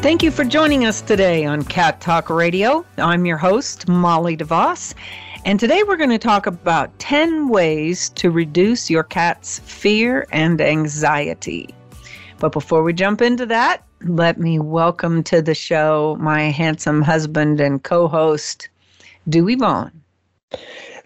Thank you for joining us today on Cat Talk Radio. I'm your host, Molly DeVos, and today we're going to talk about 10 ways to reduce your cat's fear and anxiety. But before we jump into that, let me welcome to the show my handsome husband and co host, Dewey Vaughn.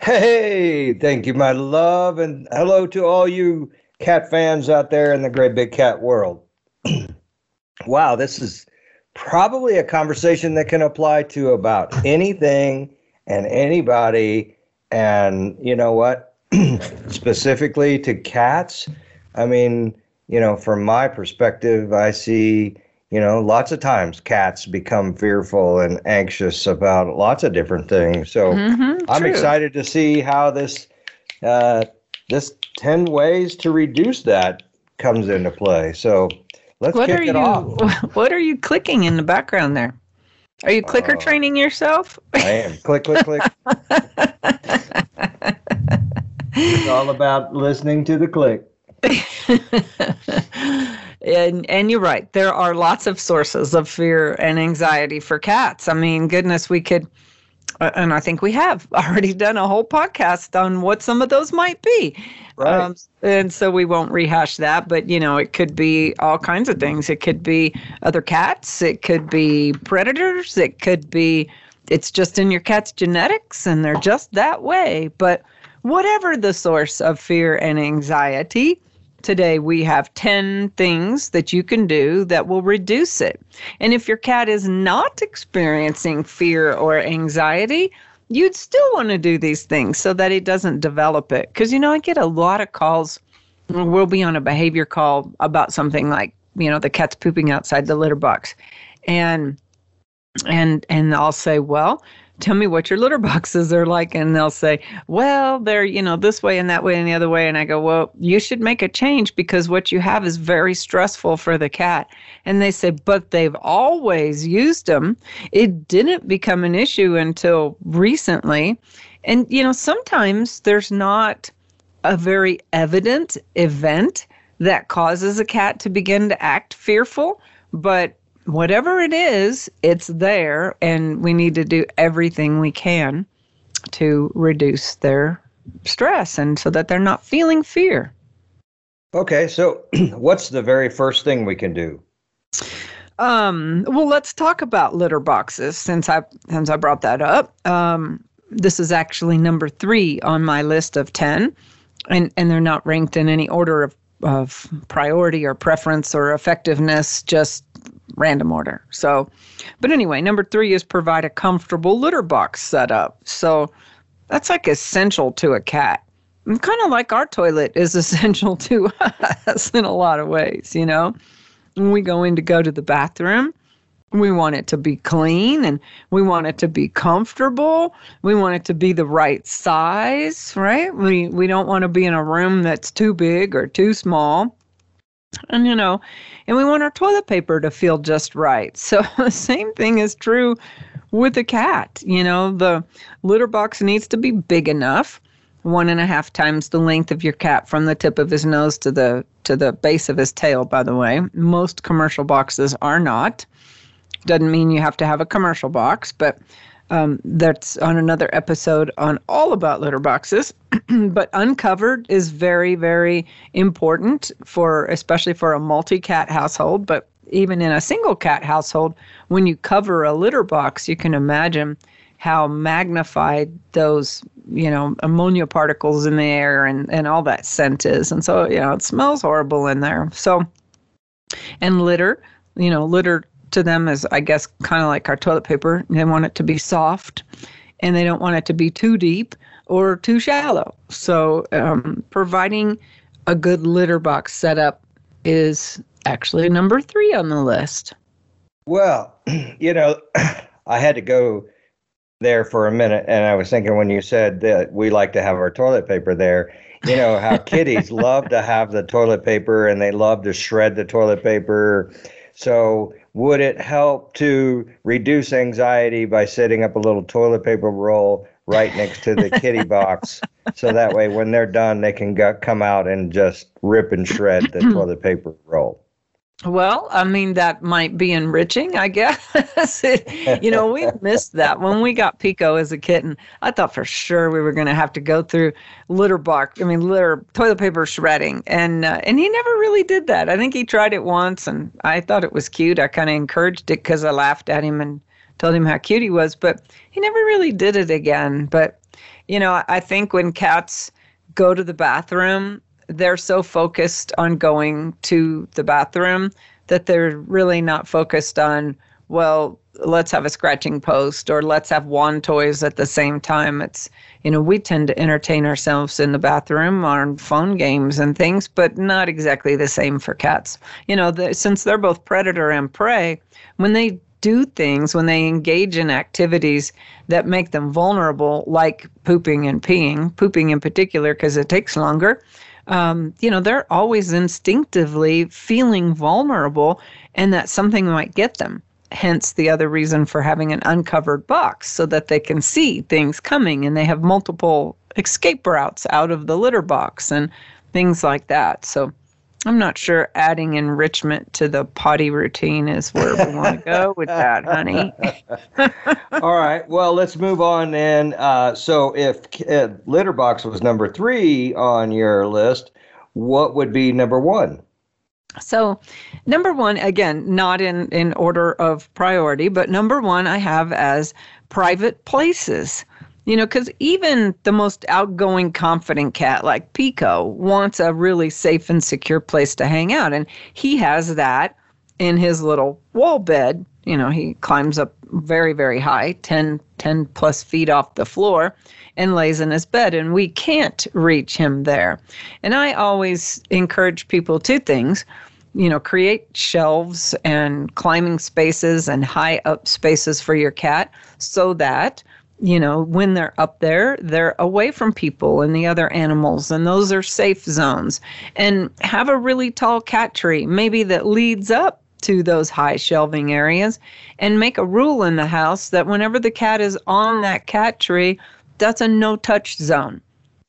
Hey, thank you, my love, and hello to all you cat fans out there in the great big cat world. wow, this is probably a conversation that can apply to about anything and anybody. And you know what? Specifically to cats, I mean, you know, from my perspective, I see, you know, lots of times cats become fearful and anxious about lots of different things. So mm-hmm, I'm excited to see how this uh, this 10 ways to reduce that comes into play. So Let's what are you, off. What are you clicking in the background there? Are you clicker uh, training yourself? I am. click, click, click. it's all about listening to the click. and and you're right. There are lots of sources of fear and anxiety for cats. I mean, goodness, we could and I think we have already done a whole podcast on what some of those might be. Right. Um, and so we won't rehash that, but you know, it could be all kinds of things. It could be other cats, it could be predators, it could be it's just in your cat's genetics and they're just that way. But whatever the source of fear and anxiety, Today, we have 10 things that you can do that will reduce it. And if your cat is not experiencing fear or anxiety, you'd still want to do these things so that it doesn't develop it. Because, you know, I get a lot of calls. We'll be on a behavior call about something like, you know, the cat's pooping outside the litter box. And and and I'll say, well, tell me what your litter boxes are like. And they'll say well they're you know this way and that way and the other way. And i go well you should make a change because what you have is very stressful for the cat. And they say but they've always used them it didn't become an issue until recently. And you know sometimes there's not a very evident event that causes a cat to begin to act fearful but whatever it is, it's there, and we need to do everything we can to reduce their stress and so that they're not feeling fear. Okay, so what's the very first thing we can do? Um, well, let's talk about litter boxes since I since I brought that up. Um, this is actually number three on my list of ten, and and they're not ranked in any order of of priority or preference or effectiveness. Just random order. So, but anyway, number three is provide a comfortable litter box setup. So that's like essential to a cat. kind of like our toilet is essential to us in a lot of ways, you know. When we go in to go to the bathroom, we want it to be clean and we want it to be comfortable. We want it to be the right size, right? We we don't want to be in a room that's too big or too small. And you know, and we want our toilet paper to feel just right. So the same thing is true with a cat. You know, the litter box needs to be big enough, one and a half times the length of your cat from the tip of his nose to the to the base of his tail, by the way. Most commercial boxes are not. Doesn't mean you have to have a commercial box, but um, that's on another episode on all about litter boxes. but uncovered is very, very important for, especially for a multi cat household. But even in a single cat household, when you cover a litter box, you can imagine how magnified those, you know, ammonia particles in the air and, and all that scent is. And so, you know, it smells horrible in there. So, and litter, you know, litter to them is, I guess, kind of like our toilet paper. They want it to be soft and they don't want it to be too deep or too shallow. So, um, providing a good litter box setup is actually number three on the list. Well, you know, I had to go there for a minute, and I was thinking when you said that we like to have our toilet paper there, you know, how kitties love to have the toilet paper and they love to shred the toilet paper. So, would it help to reduce anxiety by setting up a little toilet paper roll right next to the kitty box? So that way, when they're done, they can go, come out and just rip and shred the toilet paper roll. Well, I mean, that might be enriching, I guess. you know, we missed that. When we got Pico as a kitten, I thought for sure we were going to have to go through litter box, I mean, litter, toilet paper shredding. And, uh, and he never really did that. I think he tried it once and I thought it was cute. I kind of encouraged it because I laughed at him and told him how cute he was, but he never really did it again. But, you know, I think when cats go to the bathroom, they're so focused on going to the bathroom that they're really not focused on, well, let's have a scratching post or let's have wand toys at the same time. It's, you know, we tend to entertain ourselves in the bathroom on phone games and things, but not exactly the same for cats. You know, the, since they're both predator and prey, when they do things, when they engage in activities that make them vulnerable, like pooping and peeing, pooping in particular, because it takes longer, um, you know, they're always instinctively feeling vulnerable and that something might get them. Hence, the other reason for having an uncovered box so that they can see things coming and they have multiple escape routes out of the litter box and things like that. So, I'm not sure adding enrichment to the potty routine is where we want to go with that, honey. All right. Well, let's move on then. Uh, so, if uh, litter box was number three on your list, what would be number one? So, number one, again, not in, in order of priority, but number one, I have as private places. You know, because even the most outgoing, confident cat like Pico wants a really safe and secure place to hang out. And he has that in his little wall bed. You know, he climbs up very, very high, 10, 10 plus feet off the floor, and lays in his bed. And we can't reach him there. And I always encourage people two things you know, create shelves and climbing spaces and high up spaces for your cat so that you know, when they're up there, they're away from people and the other animals, and those are safe zones. And have a really tall cat tree, maybe that leads up to those high shelving areas, and make a rule in the house that whenever the cat is on that cat tree, that's a no touch zone.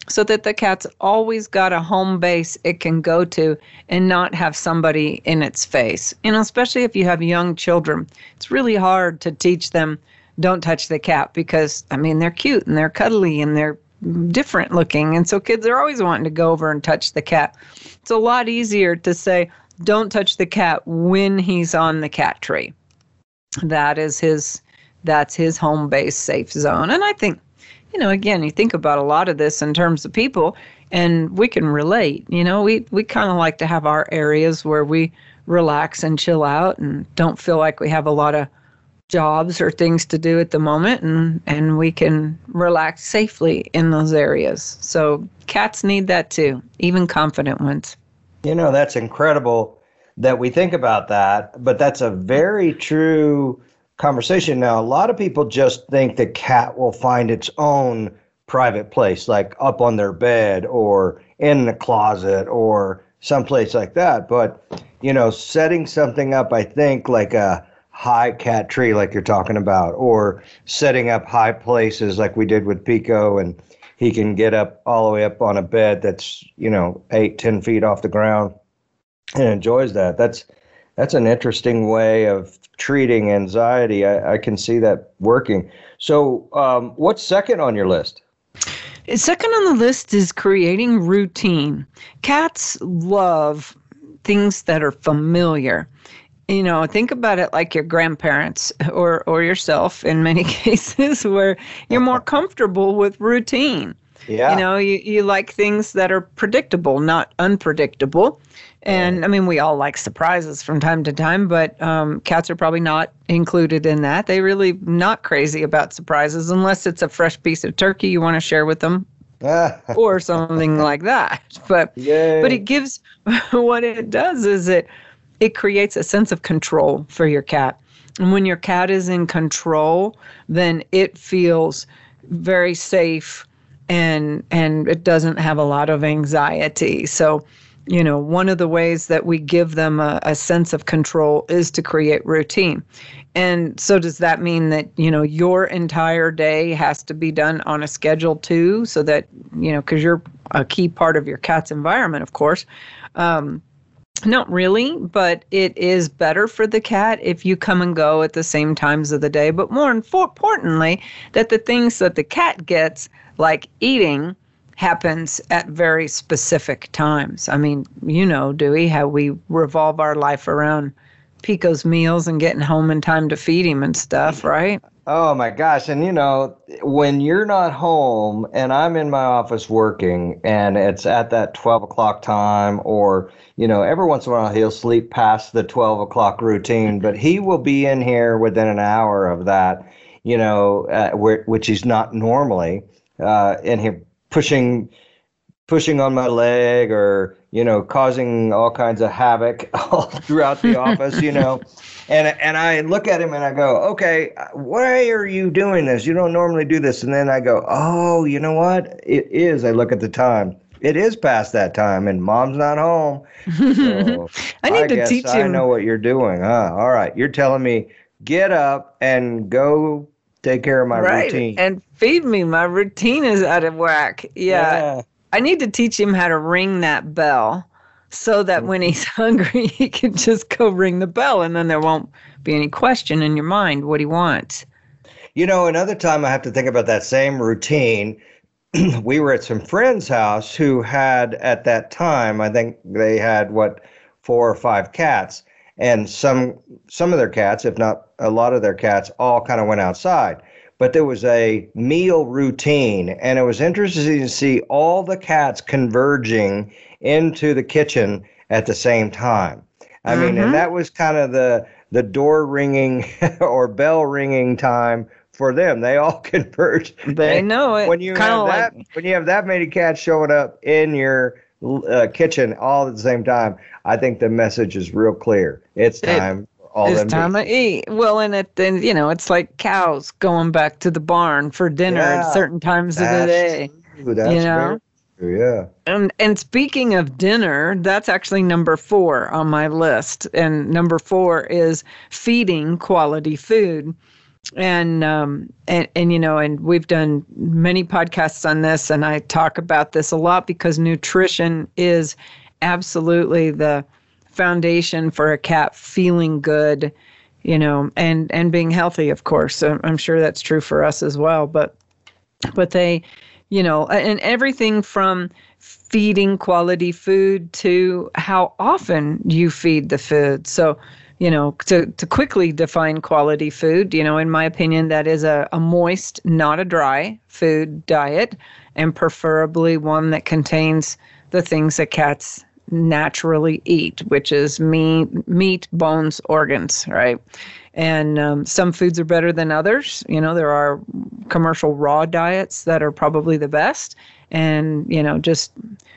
So that the cat's always got a home base it can go to and not have somebody in its face. You know, especially if you have young children, it's really hard to teach them don't touch the cat because I mean they're cute and they're cuddly and they're different looking and so kids are always wanting to go over and touch the cat. It's a lot easier to say don't touch the cat when he's on the cat tree. That is his that's his home base safe zone. And I think you know again you think about a lot of this in terms of people and we can relate. You know, we we kind of like to have our areas where we relax and chill out and don't feel like we have a lot of jobs or things to do at the moment and and we can relax safely in those areas. So cats need that too even confident ones. You know that's incredible that we think about that but that's a very true conversation. Now a lot of people just think the cat will find its own private place like up on their bed or in the closet or someplace like that. But you know setting something up i think like a high cat tree like you're talking about or setting up high places like we did with pico and he can get up all the way up on a bed that's you know eight ten feet off the ground and enjoys that. That's that's an interesting way of treating anxiety. I, I can see that working. So um, what's second on your list? Second on the list is creating routine. Cats love things that are familiar you know think about it like your grandparents or or yourself in many cases where you're more comfortable with routine. Yeah. you know you, you like things that are predictable not unpredictable. And i mean we all like surprises from time to time but um, cats are probably not included in that. They really not crazy about surprises unless it's a fresh piece of turkey you want to share with them or something like that. But Yay. but it gives what it does is it it creates a sense of control for your cat. And when your cat is in control, then it feels very safe and and it doesn't have a lot of anxiety. So, you know, one of the ways that we give them a, a sense of control is to create routine. And so does that mean that, you know, your entire day has to be done on a schedule too, so that, you know, because you're a key part of your cat's environment, of course. Um, not really, but it is better for the cat if you come and go at the same times of the day. But more importantly, that the things that the cat gets, like eating, happens at very specific times. I mean, you know, Dewey, how we revolve our life around Pico's meals and getting home in time to feed him and stuff, mm-hmm. right? Oh my gosh. And you know, when you're not home and I'm in my office working and it's at that 12 o'clock time, or, you know, every once in a while he'll sleep past the 12 o'clock routine, but he will be in here within an hour of that, you know, uh, where, which he's not normally, uh, and he pushing, pushing on my leg or, you know, causing all kinds of havoc all throughout the office, you know and and I look at him and I go, okay, why are you doing this? You don't normally do this. And then I go, oh, you know what? It is. I look at the time. It is past that time, and mom's not home. So I need I to teach I him. I know what you're doing, huh? All right, you're telling me get up and go take care of my right, routine. and feed me. My routine is out of whack. yeah. I need to teach him how to ring that bell so that when he's hungry, he can just go ring the bell and then there won't be any question in your mind what he wants. You know, another time I have to think about that same routine. we were at some friend's house who had, at that time, I think they had what, four or five cats. And some some of their cats, if not a lot of their cats, all kind of went outside. But there was a meal routine, and it was interesting to see all the cats converging into the kitchen at the same time. I mean, and that was kind of the the door ringing or bell ringing time for them. They all converge. They know it. when you have that like- when you have that many cats showing up in your uh, kitchen all at the same time, I think the message is real clear. It's time for all it's time to eat. Well, and it then you know it's like cows going back to the barn for dinner Yeah, at certain times of the day. That's you know? Yeah. And and speaking of dinner, that's actually number four on my list. And number four is feeding quality food. And um and, and you know, and we've done many podcasts on this, and I talk about this a lot because nutrition is absolutely the foundation for a cat feeling good, you know, and and being healthy, of course. I'm sure that's true for us as well. But but they you know and everything from feeding quality food to how often you feed the food. So you know to, to quickly define quality food you know in my opinion that is a, a moist not a dry food diet and preferably one that contains the things that cats naturally eat which is meat meat bones organs right and um, some foods are better than others. You know there are commercial raw diets that are probably the best. And you know just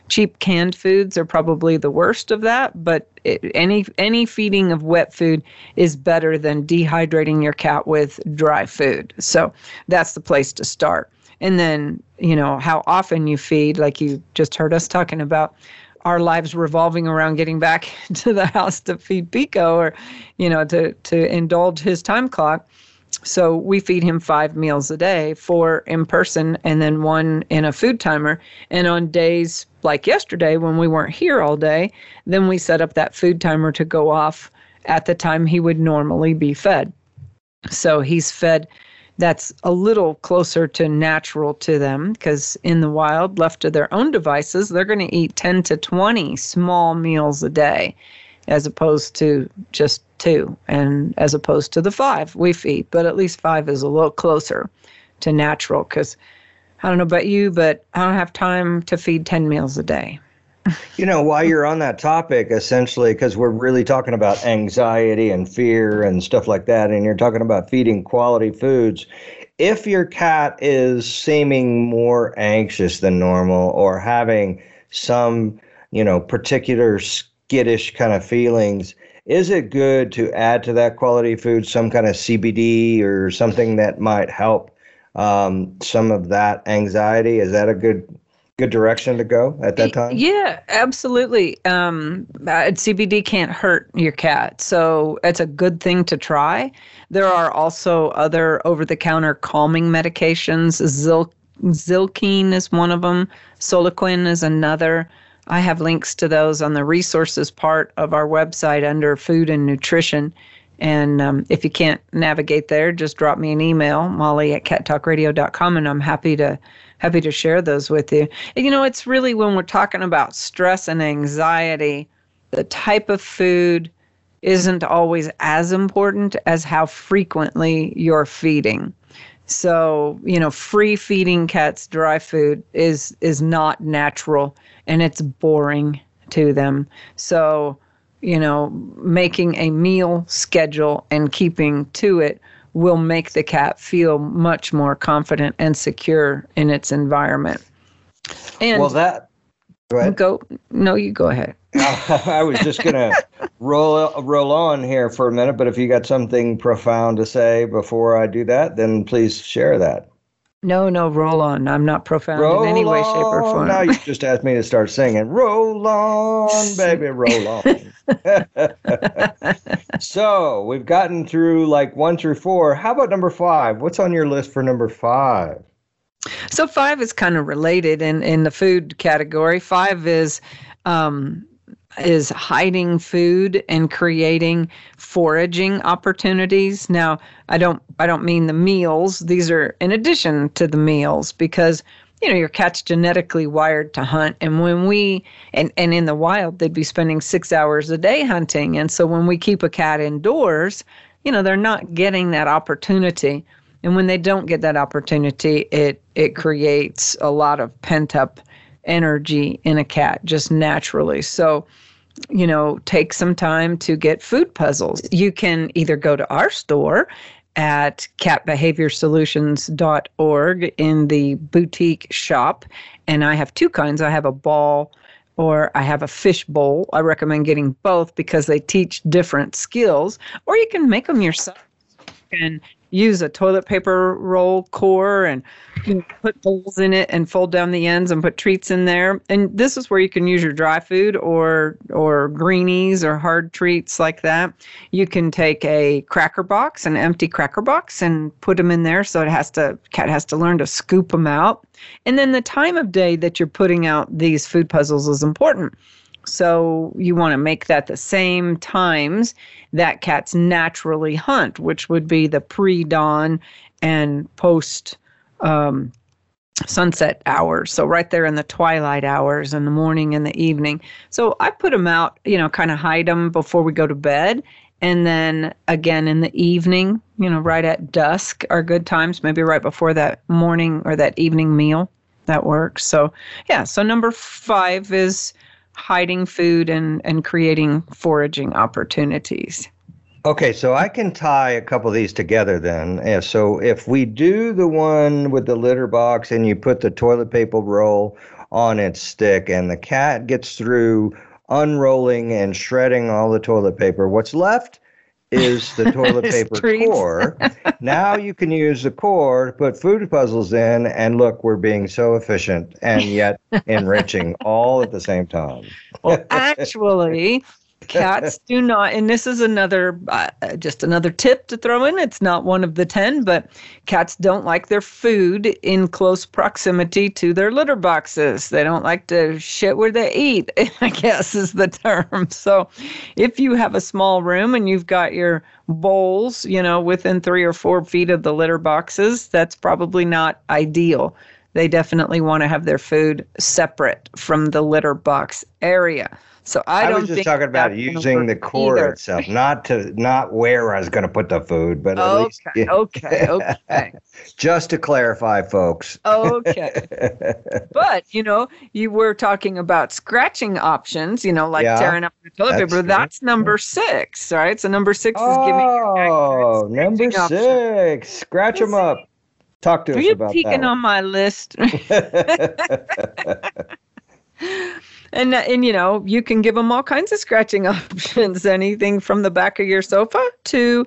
cheap canned foods are probably the worst of that. But it, any any feeding of wet food is better than dehydrating your cat with dry food. So that's the place to start. And then you know how often you feed like you just heard us talking about our lives revolving around getting back to the house to feed Pico or, you know, to, to indulge his time clock. So we feed him five meals a day, four in person and then one in a food timer. And on days like yesterday when we weren't here all day, then we set up that food timer to go off at the time he would normally be fed. So he's fed that's a little closer to natural to them because in the wild, left to their own devices, they're going to eat 10 to 20 small meals a day as opposed to just two and as opposed to the five we feed. But at least five is a little closer to natural because I don't know about you, but I don't have time to feed 10 meals a day. You know, while you're on that topic, essentially, because we're really talking about anxiety and fear and stuff like that, and you're talking about feeding quality foods, if your cat is seeming more anxious than normal or having some, you know, particular skittish kind of feelings, is it good to add to that quality food some kind of CBD or something that might help um, some of that anxiety? Is that a good good direction to go at that time? Yeah, absolutely. Um, CBD can't hurt your cat, so it's a good thing to try. There are also other over-the-counter calming medications. Zil- Zylkene is one of them. Solliquin is another. I have links to those on the resources part of our website under food and nutrition. And um, if you can't navigate there, just drop me an email, molly at cattalkradio.com, and I'm happy to happy to share those with you. And, you know, it's really when we're talking about stress and anxiety, the type of food isn't always as important as how frequently you're feeding. So, you know, free feeding cats dry food is is not natural and it's boring to them. So, you know, making a meal schedule and keeping to it will make the cat feel much more confident and secure in its environment. And well, that go ahead. Go no, you go ahead. I was just gonna roll roll on here for a minute, but if you got something profound to say before I do that, then please share that. No, no, roll on. I'm not profound roll in any way, shape, or form. Now you just asked me to start singing. Roll on, baby, roll on. so we've gotten through like one through four. How about number five? What's on your list for number five? So five is kind of related in in the food category. Five is um, is hiding food and creating foraging opportunities. Now, I don't I don't mean the meals. These are in addition to the meals because you know your cat's genetically wired to hunt and when we and and in the wild they'd be spending 6 hours a day hunting and so when we keep a cat indoors, you know, they're not getting that opportunity. And when they don't get that opportunity, it it creates a lot of pent up energy in a cat just naturally. So you know, take some time to get food puzzles. You can either go to our store at catbehaviorsolutions.org in the boutique shop. And I have two kinds. I have a ball or I have a fish bowl. I recommend getting both because they teach different skills. Or you can make them yourself. And use a toilet paper roll core and put bowls in it and fold down the ends and put treats in there. And this is where you can use your dry food or or greenies or hard treats like that. You can take a cracker box, an empty cracker box, and put them in there. So it has to cat has to learn to scoop them out. And then the time of day that you're putting out these food puzzles is important. So you want to make that the same times that cats naturally hunt, which would be the pre dawn and post um, sunset hours. So right there in the twilight hours in the morning and the evening. So I put them out, you know, kind of hide them before we go to bed. And then again in the evening, you know, right at dusk are good times, maybe right before that morning or that evening meal. That works. So, yeah. So, number five is hiding food and, and creating foraging opportunities. Okay, so I can tie a couple of these together then. Yeah, so if we do the one with the litter box and you put the toilet paper roll on its stick and the cat gets through unrolling and shredding all the toilet paper, what's left is the toilet paper core. now you can use the core to put food puzzles in, and look, we're being so efficient and yet enriching all at the same time. well, actually, cats do not and this is another uh, just another tip to throw in. It's not one of the 10 but cats don't like their food in close proximity to their litter boxes. They don't like to shit where they eat i guess is the term. So if you have a small room and you've got your bowls you know within three or four feet of the litter boxes that's probably not ideal. They definitely want to have their food separate from the litter box area so I, I was just talking about using the core either. itself, not to not where I was going to put the food, but at okay, least yeah. okay, okay. just to clarify, folks. okay, but you know, you were talking about scratching options. You know, like yeah, tearing up the toilet paper. That's number six, right? So number six oh, is giving. Oh, number six. Option. Scratch them up. Talk to Are us you about peeking on my list? and uh, and you know you can give them all kinds of scratching options anything from the back of your sofa to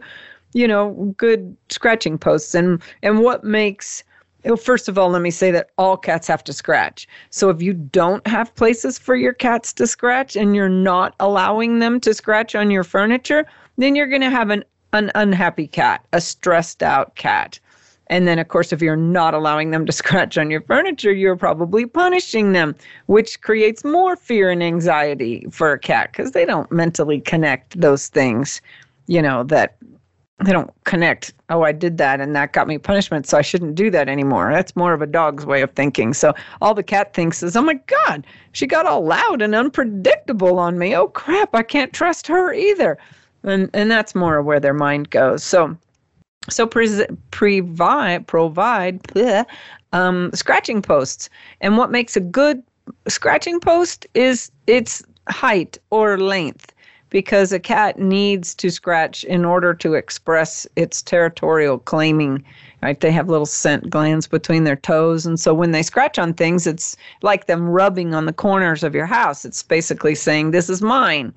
you know good scratching posts and and what makes well, first of all, let me say that all cats have to scratch. So if you don't have places for your cats to scratch and you're not allowing them to scratch on your furniture, then you're going to have an, an unhappy cat, a stressed out cat. And then, of course, if you're not allowing them to scratch on your furniture, you're probably punishing them, which creates more fear and anxiety for a cat because they don't mentally connect those things, you know, that they don't connect. Oh, I did that and that got me punishment, so I shouldn't do that anymore. That's more of a dog's way of thinking. So all the cat thinks is, oh my God, she got all loud and unpredictable on me. Oh crap, I can't trust her either. And and that's more where their mind goes. So so provide provide bleh, um, scratching posts. And what makes a good scratching post is its height or length because a cat needs to scratch in order to express its territorial claiming. Right? They have little scent glands between their toes. And so when they scratch on things, it's like them rubbing on the corners of your house. It's basically saying, This is mine.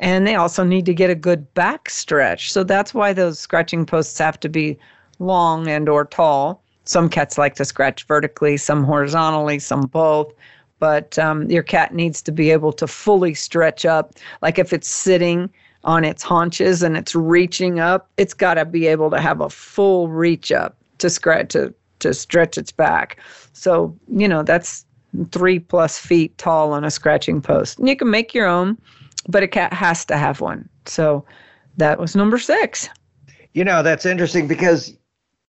And they also need to get a good back stretch. So that's why those scratching posts have to be long and or tall. Some cats like to scratch vertically, some horizontally, some both but um, your cat needs to be able to fully stretch up. Like if it's sitting on its haunches and it's reaching up, it's got to be able to have a full reach up to scratch to to stretch its back. So you know that's three plus feet tall on a scratching post. And you can make your own, but a cat has to have one. So that was number six. You know that's interesting because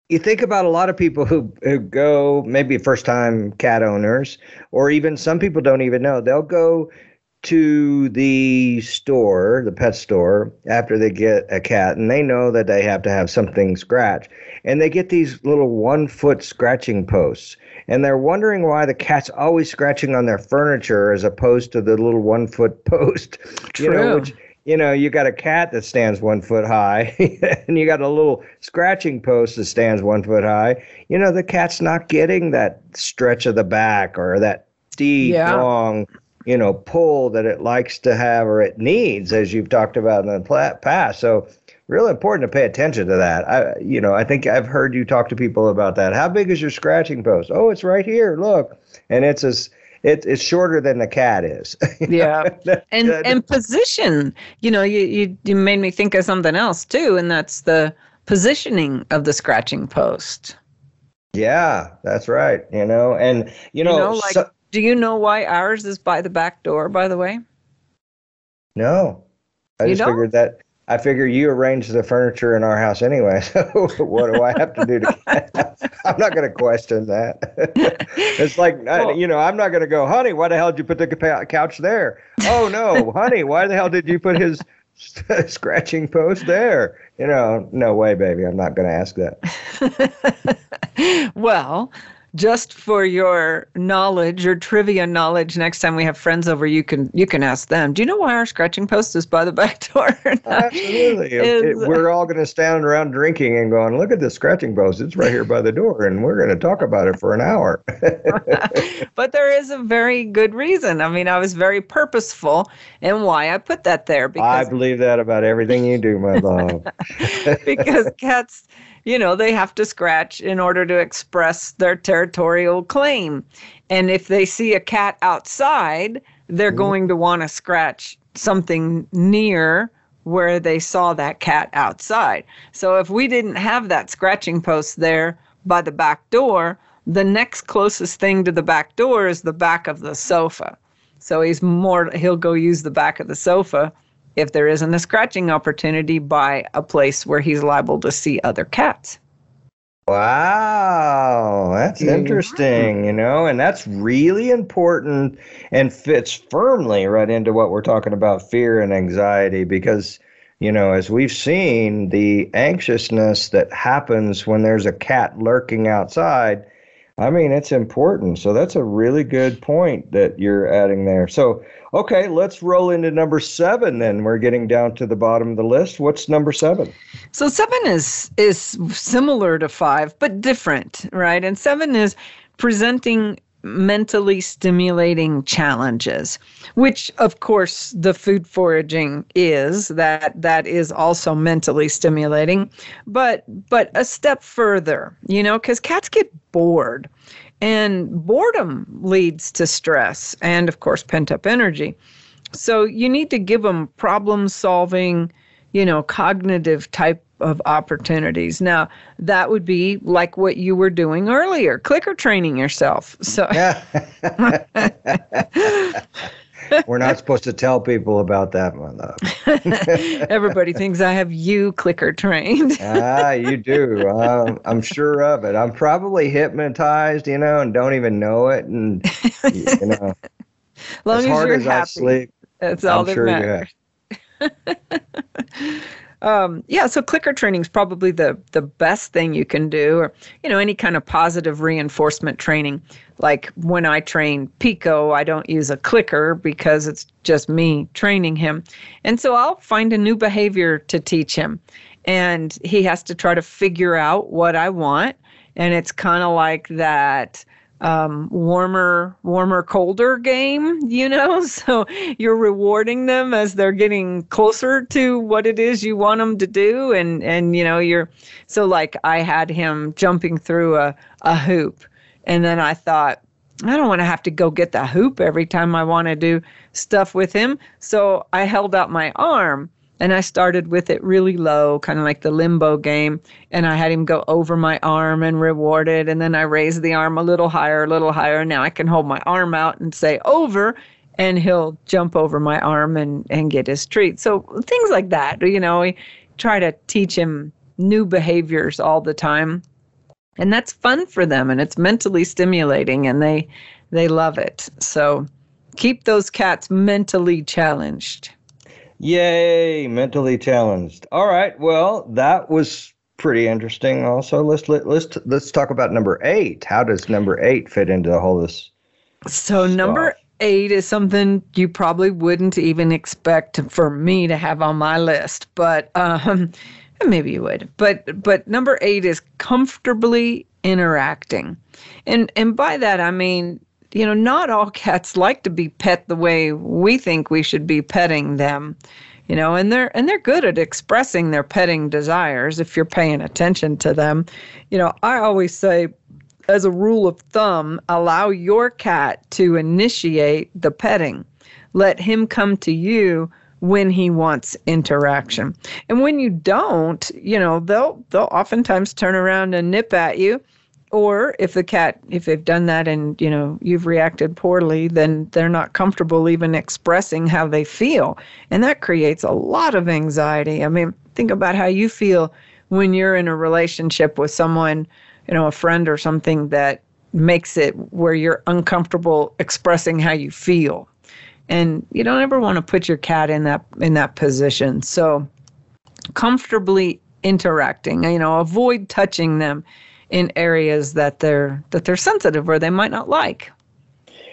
you think about a lot of people who, who go maybe first time cat owners or even some people don't even know. They'll go to the store the pet store after they get a cat and they know that they have to have something scratch and they get these little one foot scratching posts. And they're wondering why the cat's always scratching on their furniture as opposed to the little one foot post True. you know which you know, you got a cat that stands one foot high, and you got a little scratching post that stands one foot high. You know, the cat's not getting that stretch of the back or that deep, yeah. long, you know, pull that it likes to have or it needs, as you've talked about in the past. So, really important to pay attention to that. I, you know, I think I've heard you talk to people about that. How big is your scratching post? Oh, it's right here. Look, and it's as it, it's shorter than the cat is. yeah, and and position. You know, you, you you made me think of something else too, and that's the positioning of the scratching post. Yeah, that's right. You know, and you know, you know like, so, do you know why ours is by the back door? By the way. No, I you just don't? figured that I figure you arrange the furniture in our house anyway. So what do I have to do to? I'm not going to question that. it's like uh, well, you know, I'm not going to go, honey. Why the hell did you put the couch there? Oh no, honey. Why the hell did you put his scratching post there? You know, no way, baby. I'm not going to ask that. well, just for your knowledge your trivia knowledge next time we have friends over you can you can ask them. Do you know why our scratching post is by the back door? Absolutely. Is, it, we're all going to stand around drinking and going look at this scratching post. It's right here by the door and we're going to talk about it for an hour. But there is a very good reason. I mean i was very purposeful in why i put that there because i believe that about everything you do my love. Because cats you know, they have to scratch in order to express their territorial claim. And if they see a cat outside, they're mm-hmm. going to want to scratch something near where they saw that cat outside. So if we didn't have that scratching post there by the back door, the next closest thing to the back door is the back of the sofa. So he's more he'll go use the back of the sofa if there isn't a scratching opportunity by a place where he's liable to see other cats. Wow, that's interesting, you know, and that's really important and fits firmly right into what we're talking about fear and anxiety because, you know, as we've seen, the anxiousness that happens when there's a cat lurking outside, I mean, it's important. So that's a really good point that you're adding there. So, Okay, let's roll into number seven. Then we're getting down to the bottom of the list. What's number seven? So seven is is similar to five, but different, right? And seven is presenting mentally stimulating challenges, which of course the food foraging is. That that is also mentally stimulating, but but a step further, you know, because cats get bored. And boredom leads to stress and, of course, pent up energy. So you need to give them problem solving, you know, cognitive type of opportunities. Now, that would be like what you were doing earlier, clicker training yourself. So We're not supposed to tell people about that one, though. Everybody thinks I have you clicker trained. ah, you do. Um, I'm sure of it. I'm probably hypnotized, you know, and don't even know it. And, you know, long as, as you're as happy, I sleep, that's all I'm that sure matters. um, yeah, so clicker training is probably the the best thing you can do, or you know, any kind of positive reinforcement training. Like when I train Pico, I don't use a clicker because it's just me training him, and so I'll find a new behavior to teach him, and he has to try to figure out what I want, and it's kind of like that um, warmer, warmer, colder game, you know? So you're rewarding them as they're getting closer to what it is you want them to do. And, and, you know, you're, so like I had him jumping through a, a hoop. And then I thought, I don't want to have to go get the hoop every time I want to do stuff with him. So I held out my arm and I started with it really low, kind of like the limbo game. And I had him go over my arm and reward it. And then I raised the arm a little higher, a little higher. Now I can hold my arm out and say over, and he'll jump over my arm and, and get his treat. So things like that, you know, we try to teach him new behaviors all the time. And that's fun for them and it's mentally stimulating and they they love it. So keep those cats mentally challenged. Yay, mentally challenged. All right. Well, that was pretty interesting. Also, let's let, let's let's talk about number eight. How does number eight fit into the whole this? So stuff? number eight is something you probably wouldn't even expect for me to have on my list, but um, maybe you would. But but number eight is comfortably interacting, and and by that I mean you know, not all cats like to be pet the way we think we should be petting them. You know, and they're and they're good at expressing their petting desires if you're paying attention to them. You know, I always say as a rule of thumb, allow your cat to initiate the petting. Let him come to you when he wants interaction. And when you don't, you know, they'll they'll oftentimes turn around and nip at you or if the cat if they've done that and you know you've reacted poorly then they're not comfortable even expressing how they feel. And that creates a lot of anxiety. I mean think about how you feel when you're in a relationship with someone you know a friend or something that makes it where you're uncomfortable expressing how you feel. And you don't ever want to put your cat in that in that position. So comfortably interacting you know avoid touching them in areas that they're that they're sensitive or they might not like.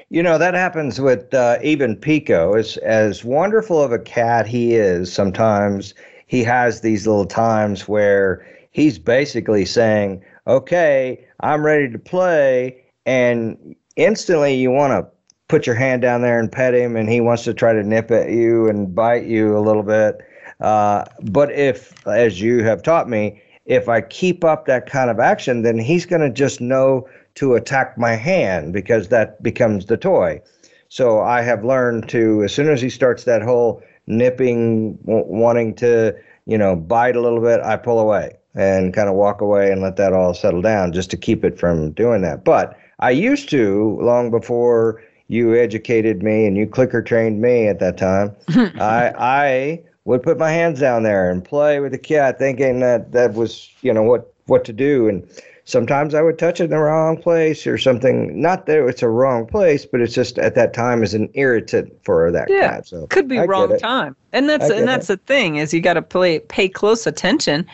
You know that happens with uh, even Pico. As as wonderful of a cat he is, sometimes he has these little times where he's basically saying, "Okay, I'm ready to play," and instantly you want to put your hand down there and pet him, and he wants to try to nip at you and bite you a little bit. Uh, but if, as you have taught me, if I keep up that kind of action, then he's going to just know to attack my hand because that becomes the toy. So I have learned to, as soon as he starts that whole nipping, w- wanting to, you know, bite a little bit, I pull away and kind of walk away and let that all settle down just to keep it from doing that. But I used to, long before you educated me and you clicker trained me at that time, I, I would put my hands down there and play with the cat, thinking that that was you know what what to do. And sometimes I would touch it in the wrong place or something. Not that it's a wrong place, but it's just at that time is an irritant for that yeah, cat. So could be I wrong time, and that's and that's it. the thing is you got to play pay close attention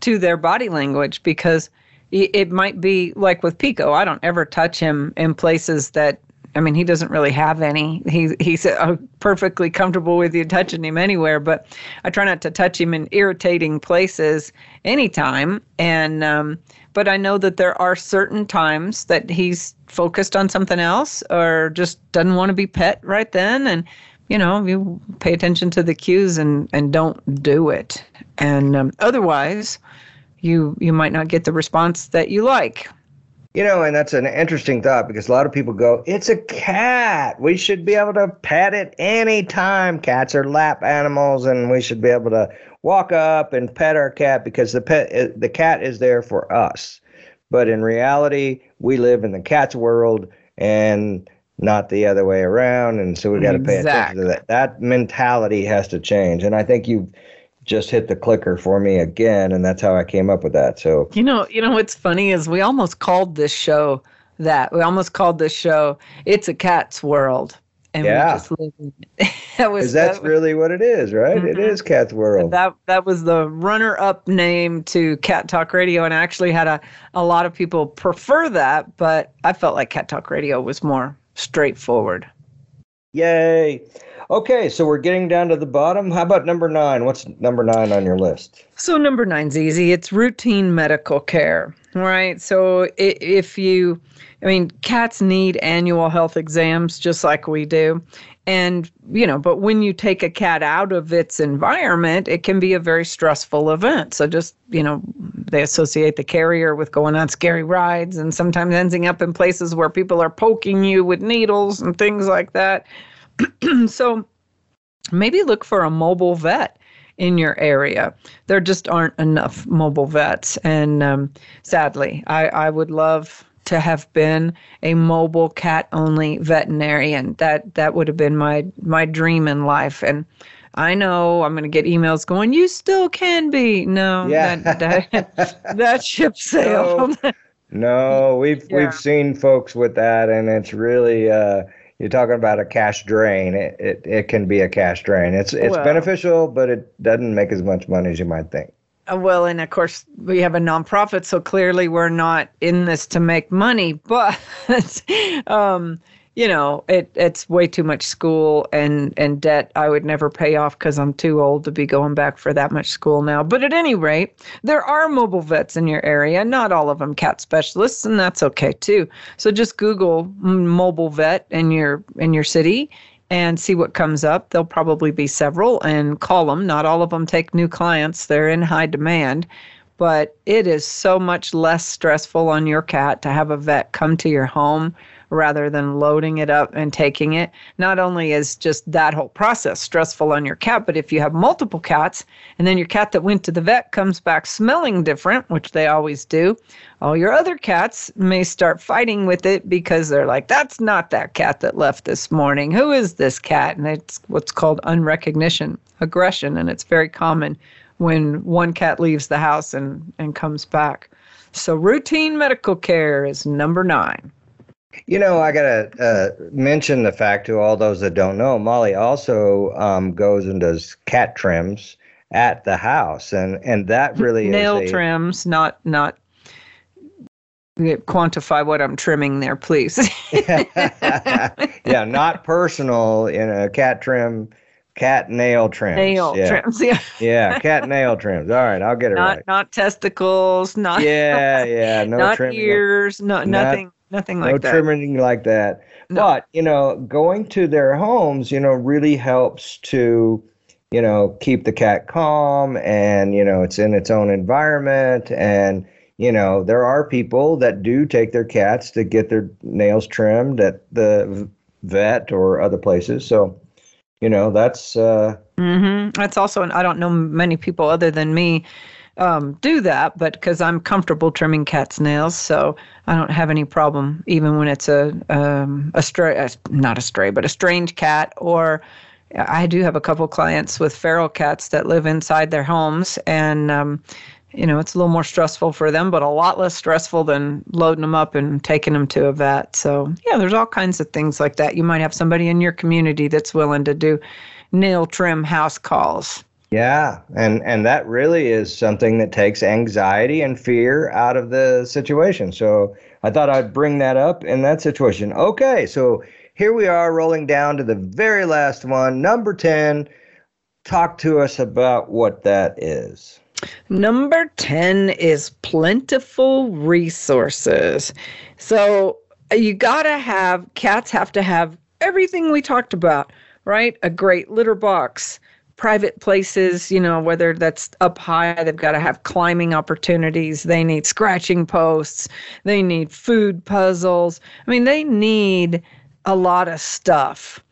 to their body language because it might be like with Pico. I don't ever touch him in places that I mean, he doesn't really have any. He he's uh, perfectly comfortable with you touching him anywhere, but I try not to touch him in irritating places anytime. And um, but I know that there are certain times that he's focused on something else or just doesn't want to be pet right then, and you know, you pay attention to the cues and and don't do it. And um, otherwise, you you might not get the response that you like. You know, and that's an interesting thought because a lot of people go, "It's a cat. We should be able to pet it anytime. Cats are lap animals, and we should be able to walk up and pet our cat because the pet uh, the cat is there for us." But in reality, we live in the cat's world, and not the other way around. And so we've got to pay attention to that. That mentality has to change. And I think you've just hit the clicker for me again. And that's how I came up with that. So, you know, you know, what's funny is we almost called this show that we almost called this show, it's a cat's world. And yeah. we just live in it. that was, that's that was, really what it is, right? Mm-hmm. It is Cat's World. That that was the runner-up name to Cat Talk Radio, and I actually had a, a lot of people prefer that, but I felt like Cat Talk Radio was more straightforward. Yay. Okay, so we're getting down to the bottom. How about number nine? What's number nine on your list? So, number nine's easy. It's routine medical care, right? So, if you, I mean, cats need annual health exams just like we do and you know but when you take a cat out of its environment it can be a very stressful event so just you know they associate the carrier with going on scary rides and sometimes ending up in places where people are poking you with needles and things like that so maybe look for a mobile vet in your area. There just aren't enough mobile vets. And um, sadly, I, I would love to have been a mobile cat only veterinarian. That that would have been my my dream in life. And I know I'm going to get emails going. You still can be. No, yeah. that, that, that ship sailed. No, no we've yeah. we've seen folks with that, and it's really. Uh, you're talking about a cash drain. It, it, it can be a cash drain. It's it's well, beneficial, but it doesn't make as much money as you might think. Uh, well, and of course, we have a nonprofit, so clearly we're not in this to make money. But, um, you know, it it's way too much school and and debt. I would never pay off because I'm too old to be going back for that much school now. But at any rate, there are mobile vets in your area. Not all of them cat specialists, and that's okay too. So just Google mobile vet in your in your city and see what comes up. There'll probably be several and call them. Not all of them take new clients, they're in high demand. But it is so much less stressful on your cat to have a vet come to your home rather than loading it up and taking it. Not only is just that whole process stressful on your cat, but if you have multiple cats and then your cat that went to the vet comes back smelling different, which they always do, all your other cats may start fighting with it because they're like, that's not that cat that left this morning. Who is this cat? And it's what's called unrecognition aggression. And it's very common when one cat leaves the house and, and comes back. So, routine medical care is number nine. You know, I got to uh, mention the fact to all those that don't know, Molly also um, goes and does cat trims at the house, and and that really nail a, trims, not not quantify what I'm trimming there, please. yeah, not personal in a cat trim, cat nail trims. Nail yeah. trims, yeah. yeah, cat nail trims. All right, I'll get it not, right. Not testicles, not Yeah, yeah, no not trimming. ears, no nothing nothing like no that. No trimming like that. No. But, you know, going to their homes, you know, really helps to you know, keep the cat calm and, you know, it's in its own environment and you know, there are people that do take their cats to get their nails trimmed at the vet or other places. So, you know, that's uh mm-hmm. that's also I don't know many people other than me um, do that, but because I'm comfortable trimming cat's nails, so I don't have any problem even when it's a um, a stray, not a stray, but a strange cat. Or I do have a couple clients with feral cats that live inside their homes, and um, you know, it's a little more stressful for them, but a lot less stressful than loading them up and taking them to a vet. So, yeah, there's all kinds of things like that. You might have somebody in your community that's willing to do nail trim house calls. Yeah, and and that really is something that takes anxiety and fear out of the situation. So, I thought I'd bring that up in that situation. Okay, so here we are rolling down to the very last one, number 10. Talk to us about what that is. Number 10 is plentiful resources. So you got to have, cats have to have everything we talked about, right? A great litter box, private places, you know, whether that's up high, they've got to have climbing opportunities. They need scratching posts. They need food puzzles. I mean, they need a lot of stuff.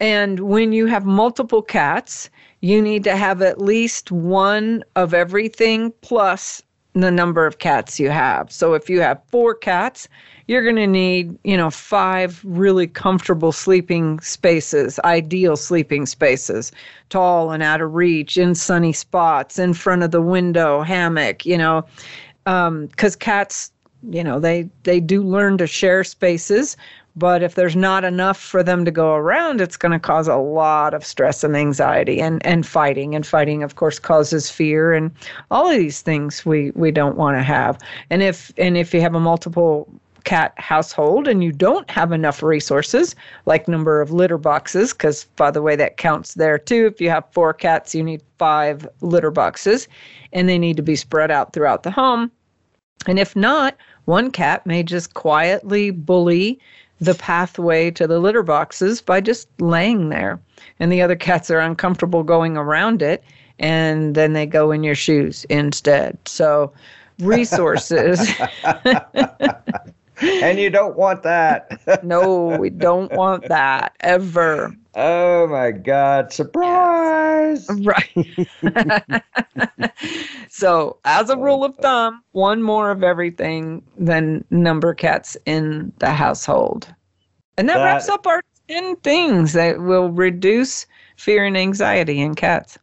And when you have multiple cats, you need to have at least one of everything plus the number of cats you have. So if you have four cats, you're going to need, you know, five really comfortable sleeping spaces, ideal sleeping spaces, tall and out of reach, in sunny spots, in front of the window, hammock, you know, because um, cats, you know, they they do learn to share spaces. But if there's not enough for them to go around, it's going to cause a lot of stress and anxiety and, and fighting. And fighting, of course, causes fear and all of these things we, we don't want to have. And if and if you have a multiple cat household and you don't have enough resources, like number of litter boxes, because by the way, that counts there too. If you have four cats, you need five litter boxes, and they need to be spread out throughout the home. And if not, one cat may just quietly bully the pathway to the litter boxes by just laying there. And the other cats are uncomfortable going around it, and then they go in your shoes instead. So, resources. and you don't want that. no, we don't want that ever. Oh my God, surprise! Right. so, as a rule of thumb, one more of everything than number cats in the household. And that, that wraps up our 10 things that will reduce fear and anxiety in cats.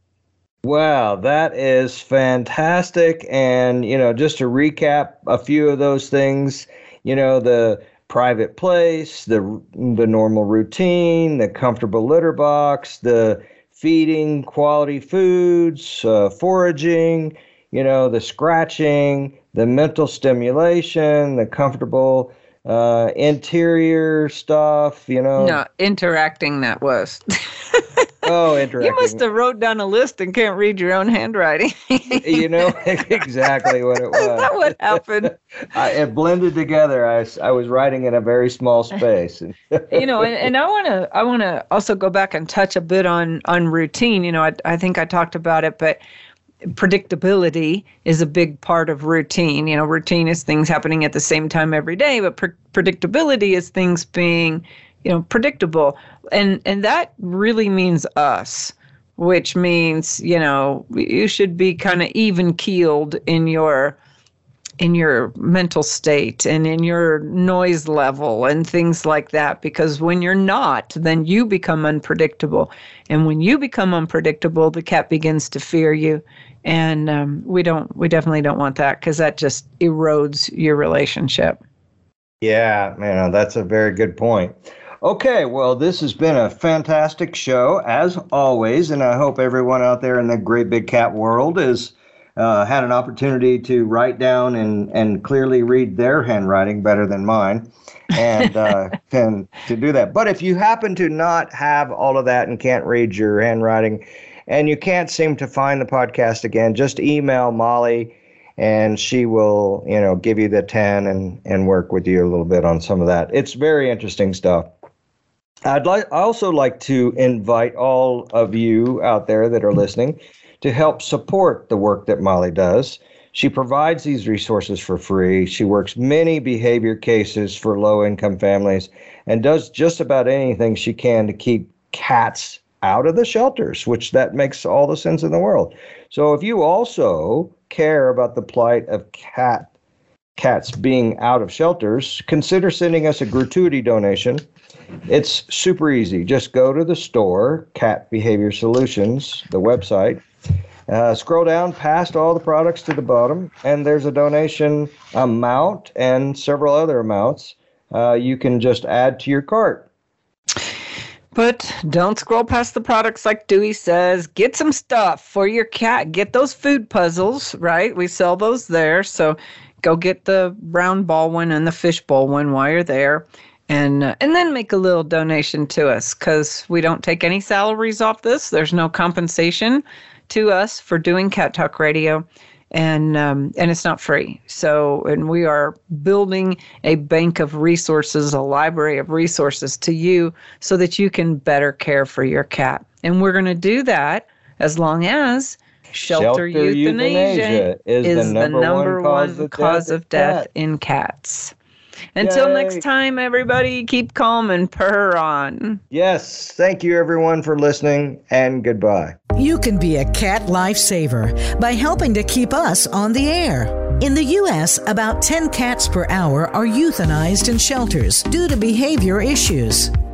Wow, that is fantastic. And, you know, just to recap a few of those things, you know, the private place, the the normal routine, the comfortable litter box, the feeding quality foods, uh, foraging, you know, the scratching, the mental stimulation, the comfortable uh, interior stuff, you know. No, interacting that was. oh, interacting. You must have wrote down a list and can't read your own handwriting. you know exactly what it was. Is that what happened? I, it blended together. I, I was writing in a very small space. you know, and, and I want to I want to also go back and touch a bit on on routine. You know, I I think I talked about it, but predictability is a big part of routine. You know, routine is things happening at the same time every day, but pre- predictability is things being, you know, predictable. And and that really means us, which means, you know, you should be kind of even keeled in your in your mental state and in your noise level and things like that. Because when you're not then you become unpredictable. And when you become unpredictable the cat begins to fear you. And um, we don't we definitely don't want that because that just erodes your relationship. Yeah man that's a very good point okay well this has been a fantastic show as always and i hope everyone out there in the great big cat world has uh, had an opportunity to write down and, and clearly read their handwriting better than mine and uh, can to do that. But if you happen to not have all of that and can't read your handwriting and you can't seem to find the podcast again, just email Molly and she will, you know, give you the 10 and, and work with you a little bit on some of that. It's very interesting stuff. I'd like I also like to invite all of you out there that are listening to help support the work that Molly does. She provides these resources for free. She works many behavior cases for low income families and does just about anything she can to keep cats out of the shelters, which that makes all the sense in the world. So if you also care about the plight of cat cats being out of shelters, consider sending us a gratuity donation. It's super easy. Just go to the store, Cat Behavior Solutions, the website, uh, scroll down past all the products to the bottom, and there's a donation amount and several other amounts uh, you can just add to your cart. But don't scroll past the products like Dewey says. Get some stuff for your cat. Get those food puzzles, right? We sell those there. So go get the round ball one and the fishbowl one while you're there. And uh, and then make a little donation to us because we don't take any salaries off this. There's no compensation to us for doing Cat Talk Radio, and um, and it's not free. So and we are building a bank of resources, a library of resources to you, so that you can better care for your cat. And we're going to do that as long as shelter, Shelter euthanasia, euthanasia is the is the number number, one one cause of cause death of death in cats. Until Yay. next time, everybody, keep calm and purr on. Yes. Thank you, everyone, for listening, and goodbye. You can be a cat lifesaver by helping to keep us on the air. In the U.S., about 10 cats per hour are euthanized in shelters due to behavior issues.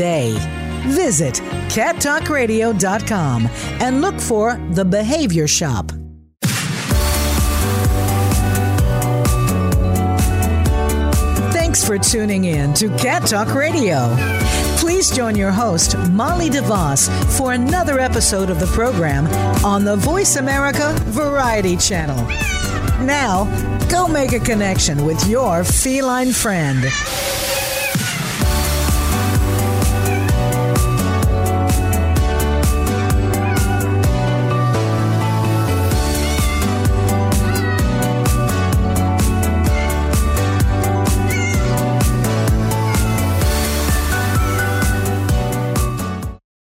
today. Visit cattalkradio.com and look for the Behavior Shop. Thanks for tuning in to Cat Talk Radio. Please join your host, Molly DeVoss, for another episode of the program on the VoiceAmerica Variety Channel. Now, go make a connection with your feline friend.